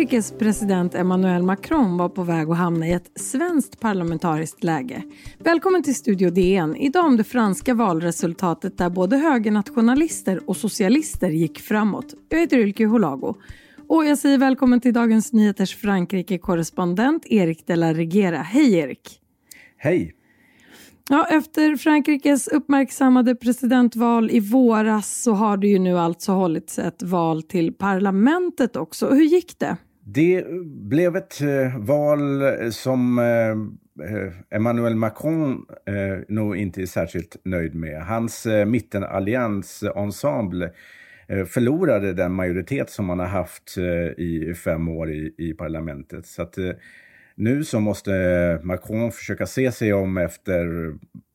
Frankrikes president Emmanuel Macron var på väg att hamna i ett svenskt parlamentariskt läge. Välkommen till Studio DN. Idag om det franska valresultatet där både högernationalister och socialister gick framåt. Jag heter Ylke Holago. Och jag säger välkommen till Dagens Nyheters Frankrike-korrespondent Erik de la Regera. Hej Erik! Hej! Ja, efter Frankrikes uppmärksammade presidentval i våras så har det ju nu alltså hållits ett val till parlamentet också. Hur gick det? Det blev ett eh, val som eh, eh Emmanuel Macron eh, nog inte är särskilt nöjd med. Hans eh, mittenallians ensemble förlorade den majoritet som man har haft i fem år i, i parlamentet. Så att nu så måste Macron försöka se sig om efter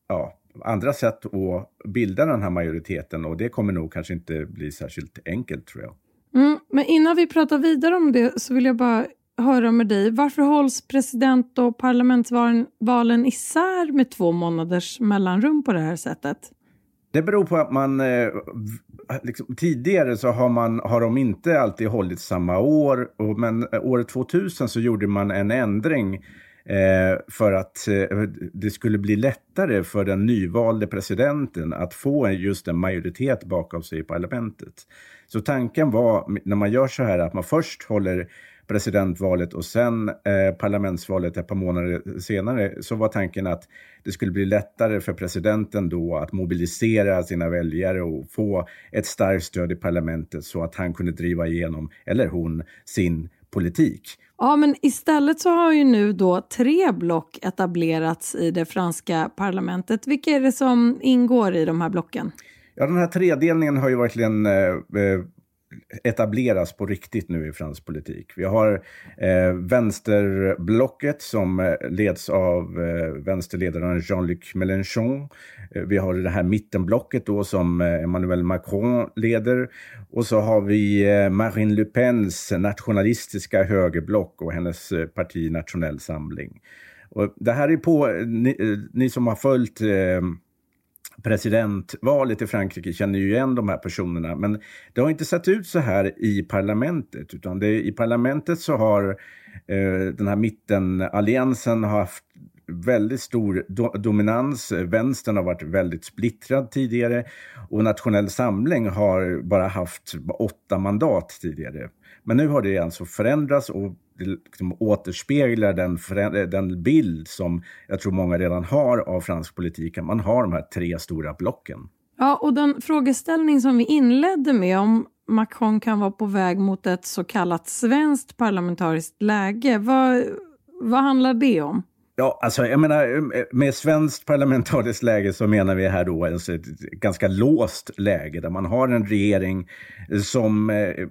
ja, andra sätt att bilda den här majoriteten och det kommer nog kanske inte bli särskilt enkelt tror jag. Mm, men innan vi pratar vidare om det så vill jag bara höra med dig. Varför hålls president och parlamentsvalen isär med två månaders mellanrum på det här sättet? Det beror på att man eh, liksom, tidigare så har, man, har de inte alltid hållit samma år. Men eh, år 2000 så gjorde man en ändring Eh, för att eh, det skulle bli lättare för den nyvalde presidenten att få just en majoritet bakom sig i parlamentet. Så tanken var när man gör så här att man först håller presidentvalet och sen eh, parlamentsvalet ett par månader senare så var tanken att det skulle bli lättare för presidenten då att mobilisera sina väljare och få ett starkt stöd i parlamentet så att han kunde driva igenom, eller hon, sin politik. Ja, men istället så har ju nu då tre block etablerats i det franska parlamentet. Vilka är det som ingår i de här blocken? Ja, den här tredelningen har ju verkligen eh, eh etableras på riktigt nu i fransk politik. Vi har eh, vänsterblocket som eh, leds av eh, vänsterledaren Jean-Luc Mélenchon. Eh, vi har det här mittenblocket då som eh, Emmanuel Macron leder. Och så har vi eh, Marine Le Pens nationalistiska högerblock och hennes eh, parti Nationell Samling. Och det här är på, eh, ni, ni som har följt presidentvalet i Frankrike känner ju igen de här personerna. Men det har inte sett ut så här i parlamentet. Utan det, i parlamentet så har eh, den här mittenalliansen haft väldigt stor do dominans. Vänstern har varit väldigt splittrad tidigare och Nationell Samling har bara haft åtta mandat tidigare. Men nu har det alltså förändrats och liksom återspeglar den, den bild som jag tror många redan har av fransk politik. Man har de här tre stora blocken. Ja, och den frågeställning som vi inledde med om Macron kan vara på väg mot ett så kallat svenskt parlamentariskt läge. Vad, vad handlar det om? Ja, alltså jag menar med svenskt parlamentariskt läge så menar vi här då alltså ett ganska låst läge där man har en regering som eh,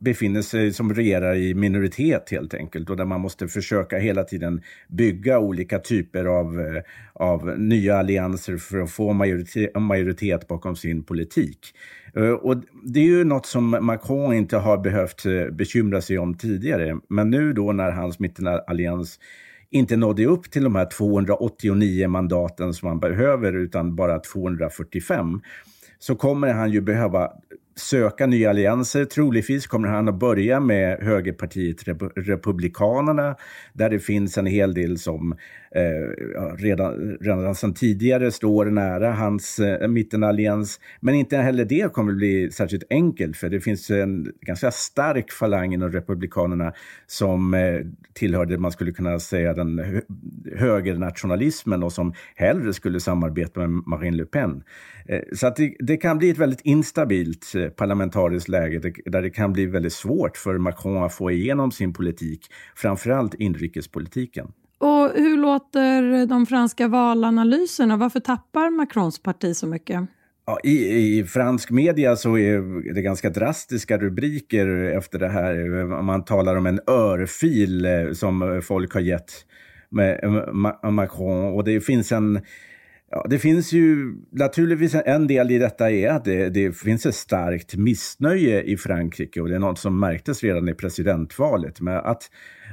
befinner sig som regerar i minoritet helt enkelt och där man måste försöka hela tiden bygga olika typer av, eh, av nya allianser för att få majoritet, majoritet bakom sin politik. Eh, och det är ju något som Macron inte har behövt eh, bekymra sig om tidigare. Men nu då när hans mittenallians inte nådde upp till de här 289 mandaten som man behöver utan bara 245 så kommer han ju behöva söka nya allianser. Troligtvis kommer han att börja med högerpartiet Republikanerna där det finns en hel del som eh, redan, redan sedan tidigare står nära hans eh, mittenallians. Men inte heller det kommer bli särskilt enkelt för det finns en ganska stark falang inom Republikanerna som eh, tillhör det man skulle kunna säga den hö högernationalismen och som hellre skulle samarbeta med Marine Le Pen. Eh, så att det, det, kan bli ett väldigt instabilt eh, parlamentariskt läge där det kan bli väldigt svårt för Macron att få igenom sin politik, framförallt inrikespolitiken. Och hur låter de franska valanalyserna? Varför tappar Macrons parti så mycket? Ja, i, I fransk media så är det ganska drastiska rubriker efter det här. Man talar om en örfil eh, som folk har gett med eh, Macron och det finns en Ja, det finns ju naturligtvis en del i detta är att det, det, finns ett starkt missnöje i Frankrike och det är något som märktes redan i presidentvalet. med att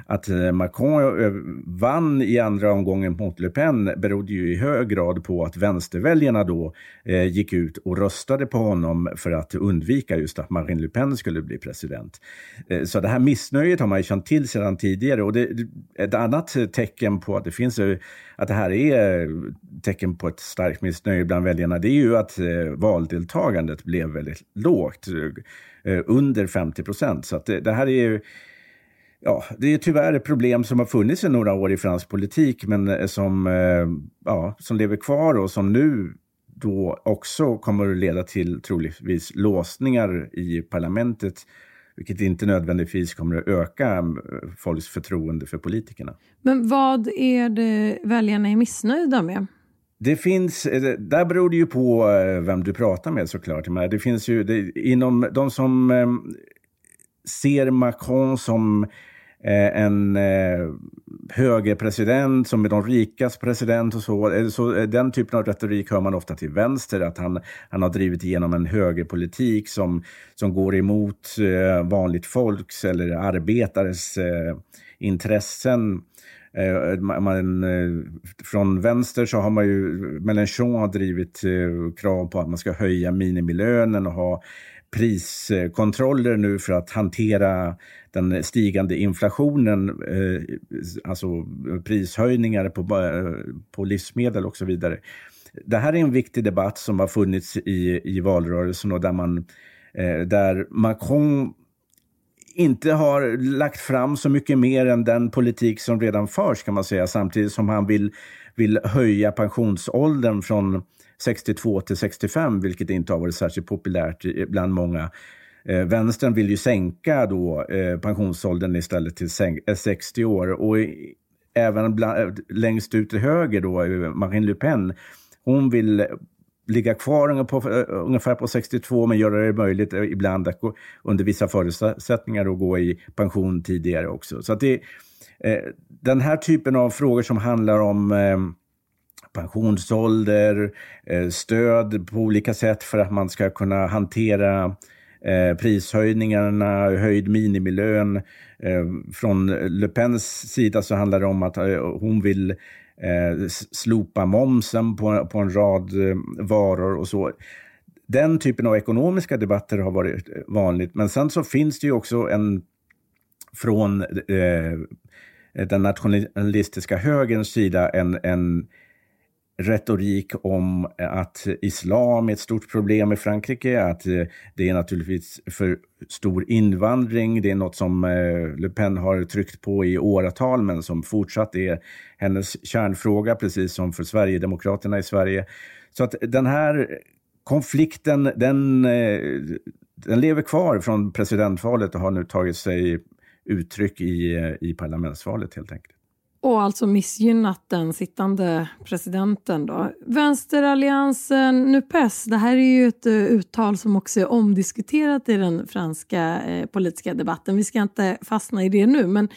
att eh, Macron eh, vann i andra omgången mot Le Pen berodde ju i hög grad på att vänsterväljarna då eh, gick ut och röstade på honom för att undvika just att Marine Le Pen skulle bli president. Eh, så det här missnöjet har man ju känt till sedan tidigare och det, ett annat tecken på att det finns eh, att det här är tecken på ett starkt missnöje bland väljarna, det är ju att eh, valdeltagandet blev väldigt lågt, under 50 procent. Så att det, det här är ju ja, det är tyvärr ett problem som har funnits i några år i fransk politik men eh, som, eh, ja, som lever kvar och som nu då också kommer att leda till troligtvis låsningar i parlamentet vilket inte nödvändigtvis kommer att öka eh, folks förtroende för politikerna. Men vad är det väljarna är missnöjda med? Det finns, där beror det ju på vem du pratar med såklart. Men det finns ju, det, inom de som ser Macron som eh, Eh, en eh, högerpresident som är de rikas president och så. Eh, så. Eh, den typen av retorik hör man ofta till vänster, att han, han har drivit igenom en högerpolitik som, som går emot eh, vanligt folks eller arbetares eh, intressen. Man, från vänster så har man ju, Mélenchon har drivit krav på att man ska höja minimilönen och ha priskontroller nu för att hantera den stigande inflationen, eh, alltså prishöjningar på, på livsmedel och så vidare. Det här är en viktig debatt som har funnits i, i valrörelsen och där, man, eh, där Macron inte har lagt fram så mycket mer än den politik som redan förs kan man säga, samtidigt som han vill, vill höja pensionsåldern från 62 till 65, vilket inte har varit särskilt populärt bland många. Eh, vänstern vill ju sänka då, eh, pensionsåldern istället till 60 eh, år. Och i, även bland, eh, längst ut till höger, då, eh, Marine Le Pen, hon vill ligga kvar på, ungefär på 62 men göra det möjligt ibland att gå, under vissa förutsättningar att gå i pension tidigare också. Så att det, eh, den här typen av frågor som handlar om eh, pensionsålder, eh, stöd på olika sätt för att man ska kunna hantera eh, prishöjningarna, höjd minimilön. Eh, från Le Pens sida så handlar det om att hon vill slopa momsen på, på en rad varor och så. Den typen av ekonomiska debatter har varit vanligt. Men sen så finns det ju också en från eh, den nationalistiska högerns sida en, en retorik om eh, att islam är ett stort problem i Frankrike, att eh, det är naturligtvis för stor invandring. Det är något som eh, Le Pen har tryckt på i åratal men som fortsatt är hennes kärnfråga, precis som för Sverigedemokraterna i Sverige. Så att den här konflikten, den, den lever kvar från presidentvalet och har nu tagit sig uttryck i, i parlamentsvalet helt enkelt och alltså missgynnat den sittande presidenten. Då. Vänsteralliansen NUPES, det här är ju ett eh, uttal som också är omdiskuterat i den franska eh, politiska debatten. Vi ska inte fastna i det nu, men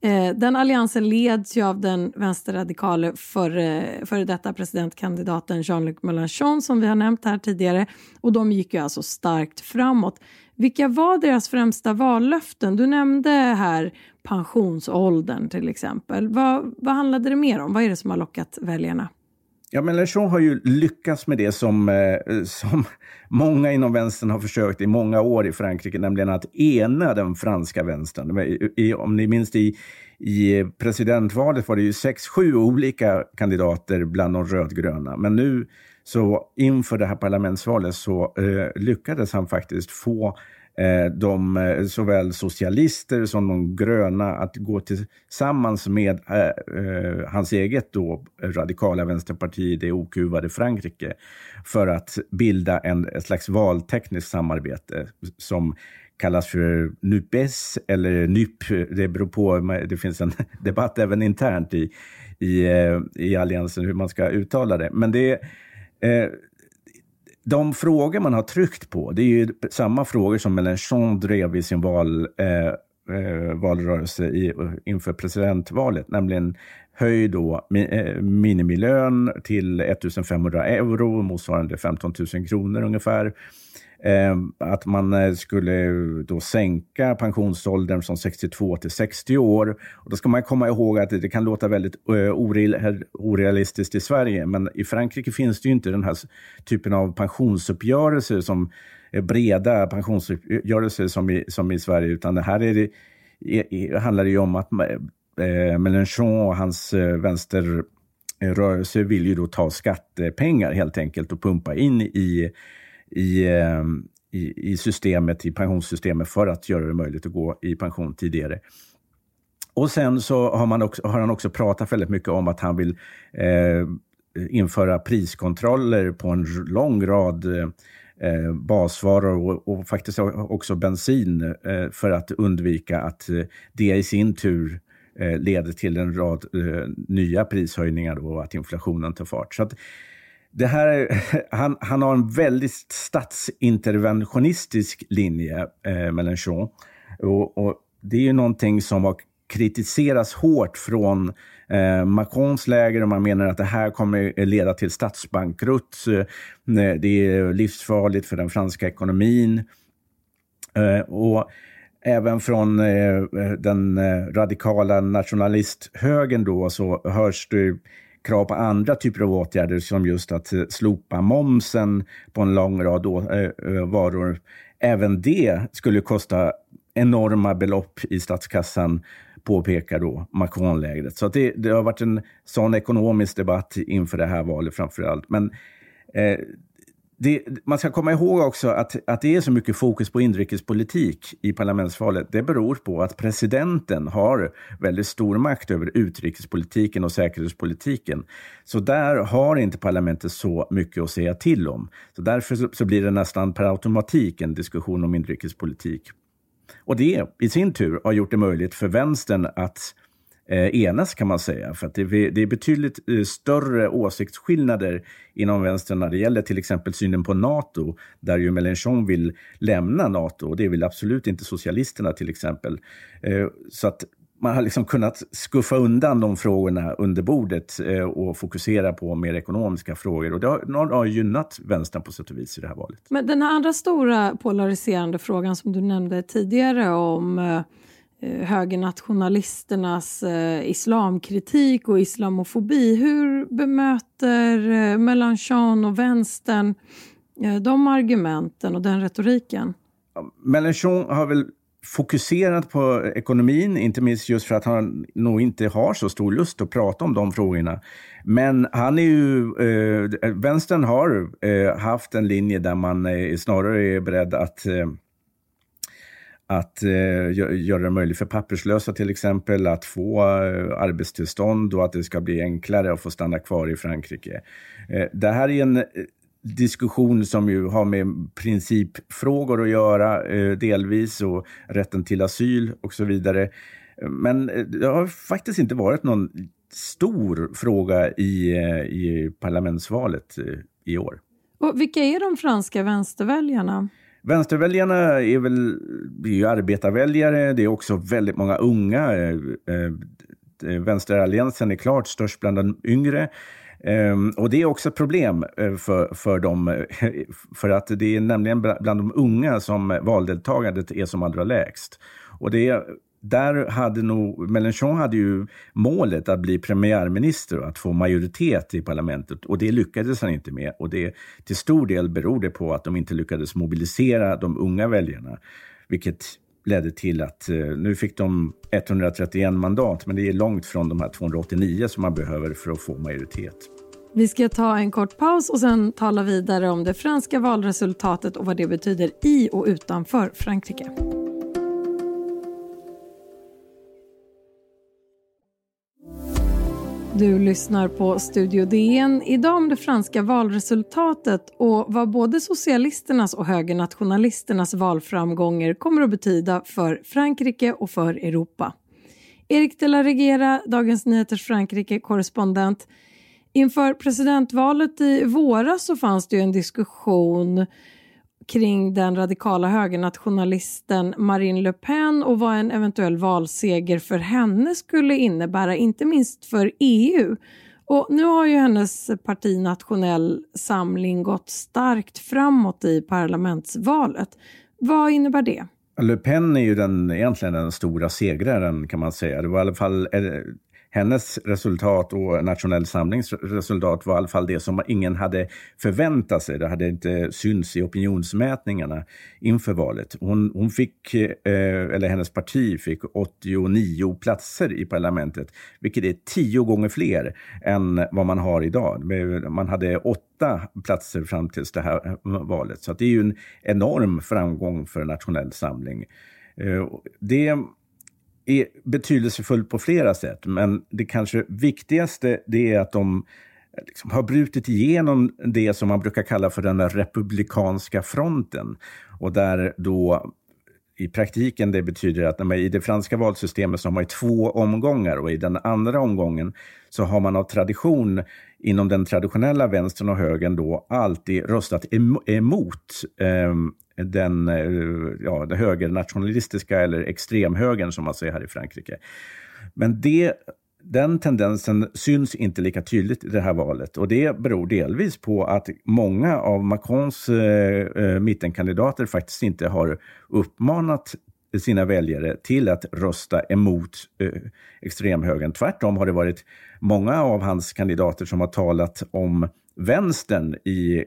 eh, den alliansen leds ju av den vänsterradikale före, eh, före detta presidentkandidaten Jean-Luc Mélenchon som vi har nämnt här tidigare. Och de gick ju alltså starkt framåt. Vilka var deras främsta vallöften? Du nämnde här pensionsåldern till exempel. Vad, vad handlade det mer om? Vad är det som har lockat väljarna? Ja, Mélenchon har ju lyckats med det som, eh, som många inom vänstern har försökt i många år i Frankrike, nämligen att ena den franska vänstern. Om ni minns i, i presidentvalet var det ju sex, sju olika kandidater bland de rödgröna. Men nu så inför det här parlamentsvalet så eh, lyckades han faktiskt få Eh, de, eh, såväl socialister som de gröna att gå tillsammans med eh, eh, hans eget då, radikala vänsterparti, det okuvade Frankrike, för att bilda en, ett slags valtekniskt samarbete som kallas för NUPES eller NYP. Det beror på, det finns en debatt även internt i, i, i alliansen hur man ska uttala det. Men det eh, de frågor man har tryckt på, det är ju samma frågor som Mélenchon drev i sin val, eh, eh, valrörelse i, inför presidentvalet, nämligen höj då eh, minimilön till 1500 euro, motsvarande 15 000 kronor ungefär. Ehm, att man eh, skulle då sänka pensionsåldern från 62 till 60 år. Och då ska man komma ihåg att det kan låta väldigt eh, orealistiskt i Sverige, men i Frankrike finns det ju inte den här typen av pensionsuppgörelser som eh, breda pensionsuppgörelser som i, som i Sverige, utan det här är det, handlar det ju om att eh, Mélenchon och hans eh, vänsterrörelse vill ju då ta skattepengar helt enkelt och pumpa in i i, ehm, i, i systemet, i pensionssystemet för att göra det möjligt att gå i pension tidigare. Och sen så har, man också, har han också pratat väldigt mycket om att han vill eh, införa priskontroller på en lång rad eh, eh, basvaror och, och, faktiskt också bensin eh, för att undvika att eh, det i sin tur eh, leder till en rad eh, nya prishöjningar och att inflationen tar fart. Så att, det här, han, han har en väldigt statsinterventionistisk linje, eh, Mélenchon. Och, och, det är ju någonting som har kritiserats hårt från eh, Macrons läger och man menar att det här kommer leda till statsbankrutt. Eh, det är livsfarligt för den franska ekonomin. Eh, och även från eh, den eh, radikala nationalisthögen då så hörs det krav på andra typer av åtgärder som just att eh, slopa momsen på en lång rad eh, eh, varor. Även det skulle kosta enorma belopp i statskassan, påpekar då Macron-lägret. Så det, det, har varit en sån ekonomisk debatt inför det här valet framför allt. Men eh, det, man ska komma ihåg också att, att det är så mycket fokus på inrikespolitik i parlamentsvalet. Det beror på att presidenten har väldigt stor makt över utrikespolitiken och säkerhetspolitiken. Så där har inte parlamentet så mycket att säga till om. Så därför så, så blir det nästan per automatik en diskussion om inrikespolitik. Och det i sin tur har gjort det möjligt för vänstern att eh, Eh, enas kan man säga. För att det, det är betydligt eh, större åsiktsskillnader inom vänstern när det gäller till exempel synen på NATO, där ju Mélenchon vill lämna NATO och det vill absolut inte socialisterna till exempel. Eh, så att man har liksom kunnat skuffa undan de frågorna under bordet och fokusera på mer ekonomiska frågor. Och det har, har gynnat vänstern på sätt och vis i det här valet. Men den här andra stora polariserande frågan som du nämnde tidigare om Eh, Eh, högernationalisternas eh, islamkritik och islamofobi. Hur bemöter eh, Mélenchon och vänstern eh, de argumenten och den retoriken? Mélenchon har väl fokuserat på ekonomin, inte minst just för att han nog inte har så stor lust att prata om de frågorna. Men han är ju, eh, vänstern har eh, haft en linje där man eh, snarare är beredd att eh, att eh, göra det möjligt för papperslösa till exempel att få eh, arbetstillstånd och att det ska bli enklare att få stanna kvar i Frankrike. Eh, det här är en eh, diskussion som ju har med principfrågor att göra eh, delvis och rätten till asyl och så vidare. Men eh, det har faktiskt inte varit någon stor fråga i, eh, i parlamentsvalet i år. Och vilka är de franska vänsterväljarna? Vänsterväljarna är väl är ju arbetarväljare, det är också väldigt många unga. Eh, eh, Vänsteralliansen är klart störst bland de yngre. Eh, och det är också ett problem för, för dem, för att det är nämligen bland de unga som valdeltagandet är som allra lägst. Och det där hade nog, Mélenchon hade ju målet att bli premiärminister och att få majoritet i parlamentet och det lyckades han inte med. Och det till stor del beror det på att de inte lyckades mobilisera de unga väljarna, vilket ledde till att eh, nu fick de 131 mandat, men det är långt från de här 289 som man behöver för att få majoritet. Vi ska ta en kort paus och sen tala vidare om det franska valresultatet och vad det betyder i och utanför Frankrike. Du lyssnar på Studio DN. Idag om det franska valresultatet och vad både socialisternas och högernationalisternas valframgångar kommer att betyda för Frankrike och för Europa. Erik de la Regera, Dagens Nyheters Frankrike-korrespondent. Inför presidentvalet i våras så fanns det ju en diskussion kring den radikala högernationalisten Marine Le Pen och vad en eventuell valseger för henne skulle innebära, inte minst för EU. Och nu har ju hennes parti Nationell Samling gått starkt framåt i parlamentsvalet. Vad innebär det? Le Pen är ju den, egentligen den stora segraren kan man säga. Det var i alla fall hennes resultat och Nationell Samlings resultat var i alla fall det som ingen hade förväntat sig. Det hade inte synts i opinionsmätningarna inför valet. Hon, hon fick, eh, eller hennes parti fick 89 platser i parlamentet, vilket är tio gånger fler än vad man har idag. Man hade åtta platser fram till det här eh, valet, så det är ju en enorm framgång för Nationell Samling. Eh, det är betydelsefullt på flera sätt, men det kanske viktigaste det är att de liksom har brutit igenom det som man brukar kalla för den republikanska fronten. Och där då i praktiken det betyder att i det franska valsystemet så har man två omgångar och i den andra omgången så har man av tradition inom den traditionella vänstern och högern då alltid röstat emot eh, den, eh, ja, den högernationalistiska eller extremhögern som man säger här i Frankrike. Men det, den tendensen syns inte lika tydligt i det här valet och det beror delvis på att många av Macrons eh, eh mittenkandidater faktiskt inte har uppmanat sina väljare till att rösta emot eh, extremhögern. Tvärtom har det varit många av hans kandidater som har talat om vänstern i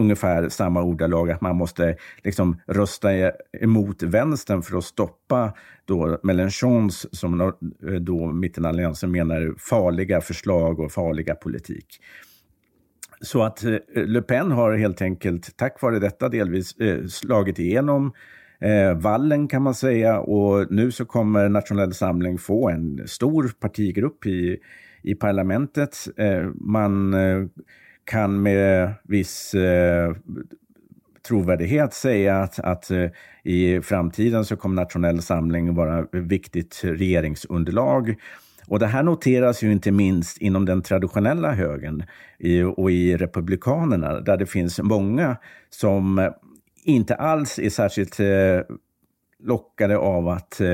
ungefär samma ordalag, att man måste liksom rösta emot vänstern för att stoppa då Mélenchons, som då mittenalliansen menar, farliga förslag och farliga politik. Så att eh, Le Pen har helt enkelt, tack vare detta, delvis eh, slagit igenom eh, vallen kan man säga och nu så kommer Nationell Samling få en stor partigrupp i, i parlamentet. Eh, man eh, kan med viss eh, trovärdighet säga att, att eh, i framtiden så kommer Nationell Samling vara viktigt regeringsunderlag. Och det här noteras ju inte minst inom den traditionella högern i, och i Republikanerna, där det finns många som inte alls är särskilt eh, lockade av att eh,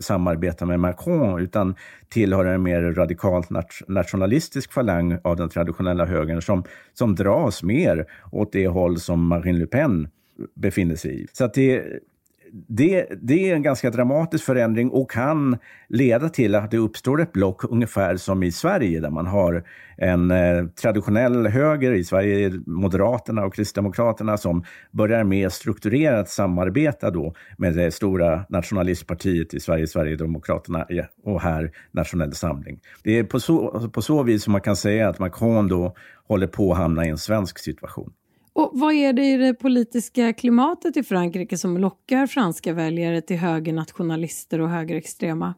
samarbeta med Macron utan tillhör en mer radikalt nationalistisk falang av den traditionella högern som, som dras mer åt det håll som Marine Le Pen befinner sig i. Så att det, det, det är en ganska dramatisk förändring och kan leda till att det uppstår ett block ungefär som i Sverige där man har en eh, traditionell höger, i Sverige är Moderaterna och Kristdemokraterna som börjar mer strukturerat samarbeta då med det stora nationalistpartiet i Sverige, Sverigedemokraterna och här Nationell Samling. Det är på så, på så vis som man kan säga att Macron då håller på att hamna i en svensk situation. Och vad är det i det politiska klimatet i Frankrike som lockar franska väljare till högernationalister och högerextrema?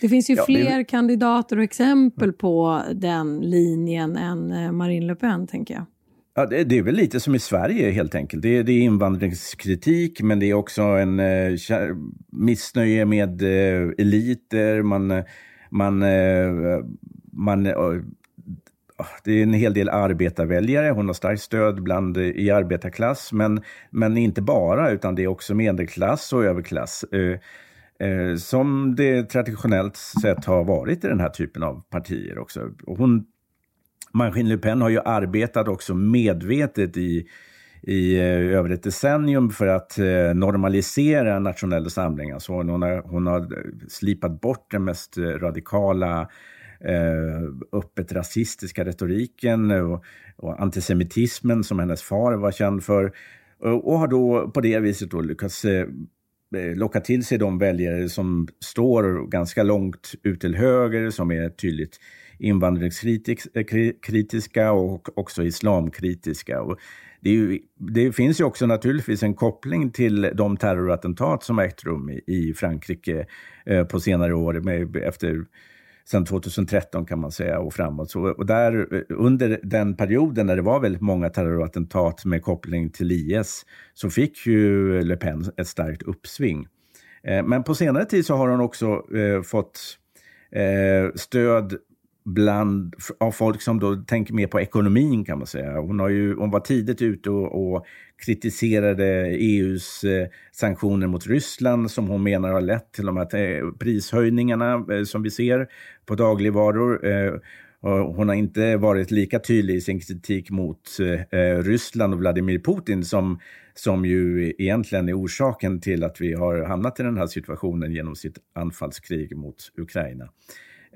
Det finns ju ja, fler det... kandidater och exempel på den linjen än eh, Marine Le Pen, tänker jag. Ja, det, det, är väl lite som i Sverige helt enkelt. Det, det är invandringskritik, men det är också en eh, missnöje med eh, eliter. Man, man, eh, man eh, det är en hel del arbetarväljare. Hon har starkt stöd bland, i arbetarklass, men, men inte bara, utan det är också medelklass och överklass. Eh, eh, som det traditionellt sett har varit i den här typen av partier också. Och hon, Marine Le Pen har ju arbetat också medvetet i, i eh, över ett decennium för att eh, normalisera nationella samlingar. Alltså hon, har, hon har slipat bort den mest eh, radikala eh, Eh, öppet rasistiska retoriken och, och, antisemitismen som hennes far var känd för. Och, och har då på det viset då lyckats eh, eh, locka till sig de väljare som står ganska långt ut till höger, som är tydligt invandringskritiska och också islamkritiska. Och det, ju, det, finns ju också naturligtvis en koppling till de terrorattentat som ägt rum i, i Frankrike eh, på senare år med, efter sedan 2013 kan man säga och framåt. Så, och där, under den perioden när det var väldigt många terrorattentat med koppling till IS så fick ju Le Pen ett starkt uppsving. Eh, men på senare tid så har hon också eh, fått eh, stöd bland, av folk som då tänker mer på ekonomin kan man säga. Hon, har ju, hon var tidigt ute och, och kritiserade EUs eh, sanktioner mot Ryssland som hon menar har lett till de här eh, prishöjningarna eh, som vi ser på dagligvaror. Eh, hon har inte varit lika tydlig i sin kritik mot eh, eh, Ryssland och Vladimir Putin som, som ju egentligen är orsaken till att vi har hamnat i den här situationen genom sitt anfallskrig mot Ukraina.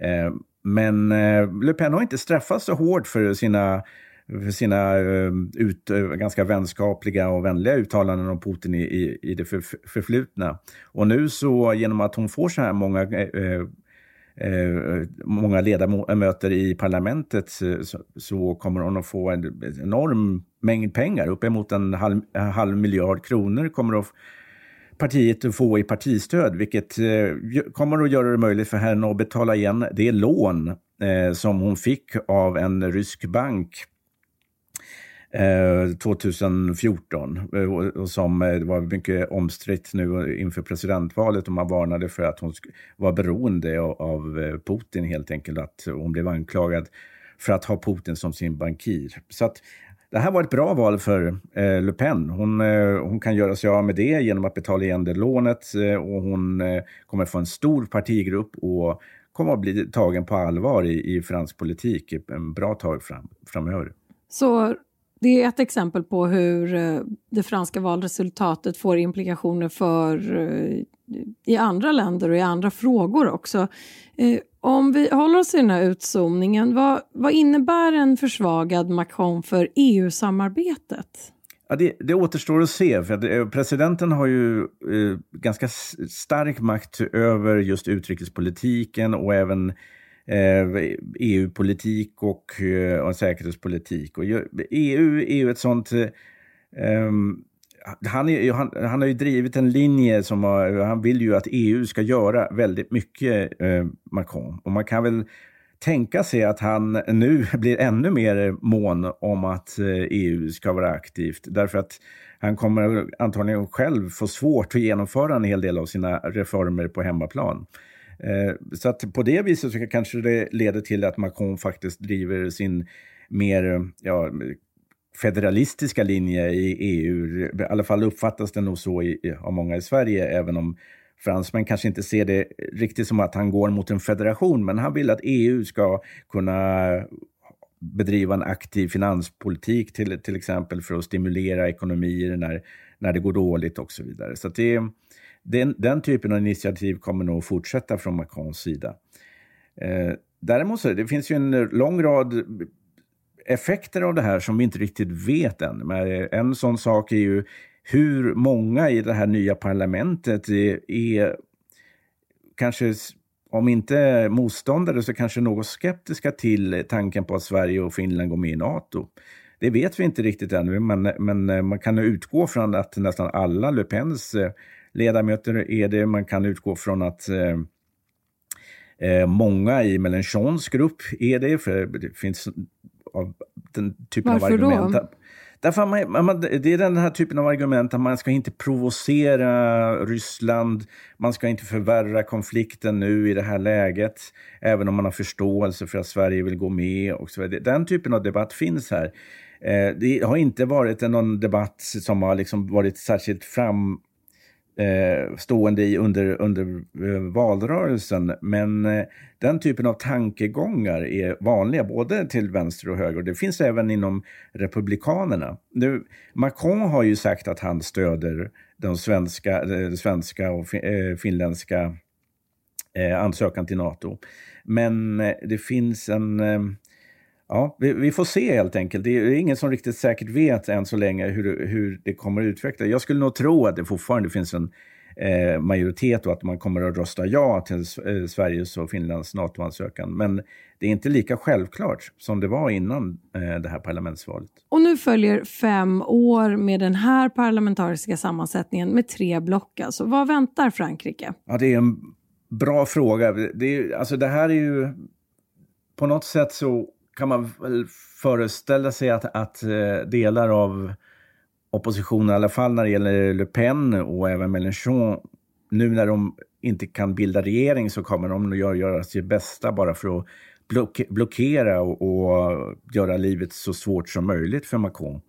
Eh, men eh, Le Pen har inte straffats så hårt för sina för sina eh, ut, eh, ganska vänskapliga och vänliga uttalanden om Putin i, i, i det för, förflutna. Och nu så genom att hon får så här många eh, eh, eh många ledamöter i parlamentet så, så, kommer hon att få en enorm mängd pengar. Uppemot en halv, en halv miljard kronor kommer att partiet att få i partistöd, vilket eh, kommer att göra det möjligt för henne att betala igen det lån eh, som hon fick av en rysk bank eh, 2014 och som var mycket omstritt nu inför presidentvalet och man varnade för att hon var beroende av Putin helt enkelt, att hon blev anklagad för att ha Putin som sin bankir. Så att det här var ett bra val för eh, Le Pen. Hon, eh, hon kan göra sig av med det genom att betala igen det lånet eh, och hon kommer få en stor partigrupp och kommer att bli tagen på allvar i, i fransk politik en bra tag fram, framöver. Så det är ett exempel på hur det franska valresultatet får implikationer för i andra länder och i andra frågor också. Om vi håller oss i den här utzoomningen, vad, vad innebär en försvagad Macron för EU-samarbetet? Ja, det, det återstår att se. För eh, presidenten har ju eh, ganska stark makt över just utrikespolitiken och även eh, e EU-politik och, eh, och säkerhetspolitik. Och EU är ju ett sånt... eh, ehm, han, är, han, han, har ju drivit en linje som har, han vill ju att EU ska göra väldigt mycket, eh, Macron. Och man kan väl tänka sig att han nu blir ännu mer mån om att eh, EU ska vara aktivt. Därför att han kommer antagligen själv få svårt att genomföra en hel del av sina reformer på hemmaplan. Eh, så att på det viset så kanske det leder till att Macron faktiskt driver sin mer ja, federalistiska linje i EU. I alla fall uppfattas det nog så i, av många i Sverige, även om fransmän kanske inte ser det riktigt som att han går mot en federation, men han vill att EU ska kunna bedriva en aktiv finanspolitik till, till exempel för att stimulera ekonomier när, när det går dåligt och så vidare. Så det, den, den typen av initiativ kommer nog fortsätta från Macrons sida. Eh, däremot så det finns ju en lång rad effekter av det här som vi inte riktigt vet än. Men en sån sak är ju hur många i det här nya parlamentet är, är kanske om inte motståndare så kanske något skeptiska till tanken på att Sverige och Finland går med i NATO. Det vet vi inte riktigt ännu, men, men man kan utgå från att nästan alla Le Pens eh, ledamöter är det. Man kan utgå från att eh, eh, många i Mélenchons grupp är det, för det finns av den typen Varför av argument. Då? Därför man, man, det är den här typen av argument att man ska inte provocera Ryssland, man ska inte förvärra konflikten nu i det här läget, även om man har förståelse för att Sverige vill gå med. Och så Den typen av debatt finns här. Eh, det har inte varit någon debatt som har liksom varit särskilt fram eh, stående i under, under eh, valrörelsen. Men eh, den typen av tankegångar är vanliga både till vänster och höger. Det finns även inom Republikanerna. Nu, Macron har ju sagt att han stöder den svenska, eh, den svenska och eh, finländska eh, ansökan till Nato. Men det finns en Ja, vi, vi, får se helt enkelt. Det är ingen som riktigt säkert vet än så länge hur, hur det kommer att utvecklas. Jag skulle nog tro att det fortfarande finns en eh, majoritet och att man kommer att rösta ja till eh, Sveriges och Finlands NATO-ansökan. Men det är inte lika självklart som det var innan eh, det här parlamentsvalet. Och nu följer fem år med den här parlamentariska sammansättningen med tre block. Alltså, vad väntar Frankrike? Ja, det är en bra fråga. Det, är, alltså, det här är ju på något sätt så kan man väl föreställa sig att, att eh, delar av oppositionen, i alla fall när det gäller Le Pen och även Mélenchon, nu när de inte kan bilda regering så kommer de att göra sitt bästa bara för att block blockera och, och, göra livet så svårt som möjligt för Macron.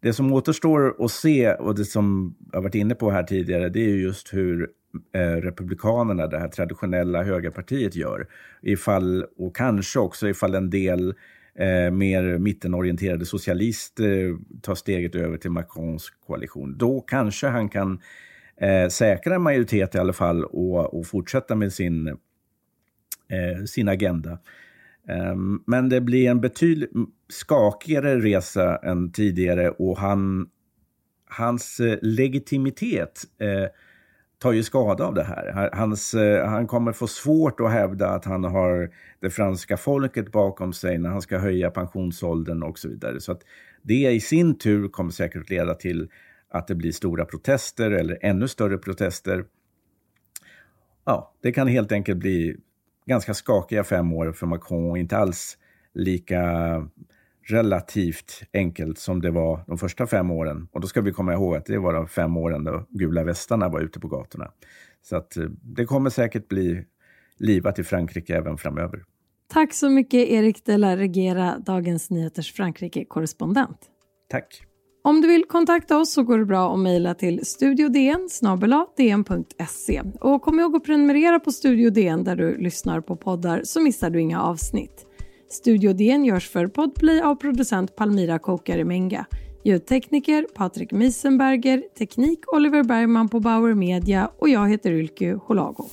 Det som återstår att se, och det som jag varit inne på här tidigare, det är just hur Eh, republikanerna, det här traditionella högerpartiet, gör. Ifall, och kanske också ifall en del eh, mer mittenorienterade socialister eh, tar steget över till Macrons koalition. Då kanske han kan eh, säkra en majoritet i alla fall och, och fortsätta med sin, eh, sin agenda. Ehm, men det blir en betydligt skakigare resa än tidigare och han, hans eh, legitimitet eh, tar ju skada av det här. Hans, eh, han kommer få svårt att hävda att han har det franska folket bakom sig när han ska höja pensionsåldern och så vidare. Så att det i sin tur kommer säkert leda till att det blir stora protester eller ännu större protester. Ja, det kan helt enkelt bli ganska skakiga fem år för Macron och inte alls lika relativt enkelt som det var de första fem åren. Och då ska vi komma ihåg att det var de fem åren då gula västarna var ute på gatorna. Så att eh, det kommer säkert bli livat i Frankrike även framöver. Tack så mycket Erik de la Regera, Dagens Nyheters Frankrike-korrespondent. Tack. Om du vill kontakta oss så går det bra att mejla till studiodn dn.se. Och kom ihåg att prenumerera på Studio DN där du lyssnar på poddar så missar du inga avsnitt. Studio DN görs för Podplay av producent Palmira Kokare Menga. Ljudtekniker Patrik Miesenberger, teknik Oliver Bergman på Bauer Media och jag heter Ylke Holago.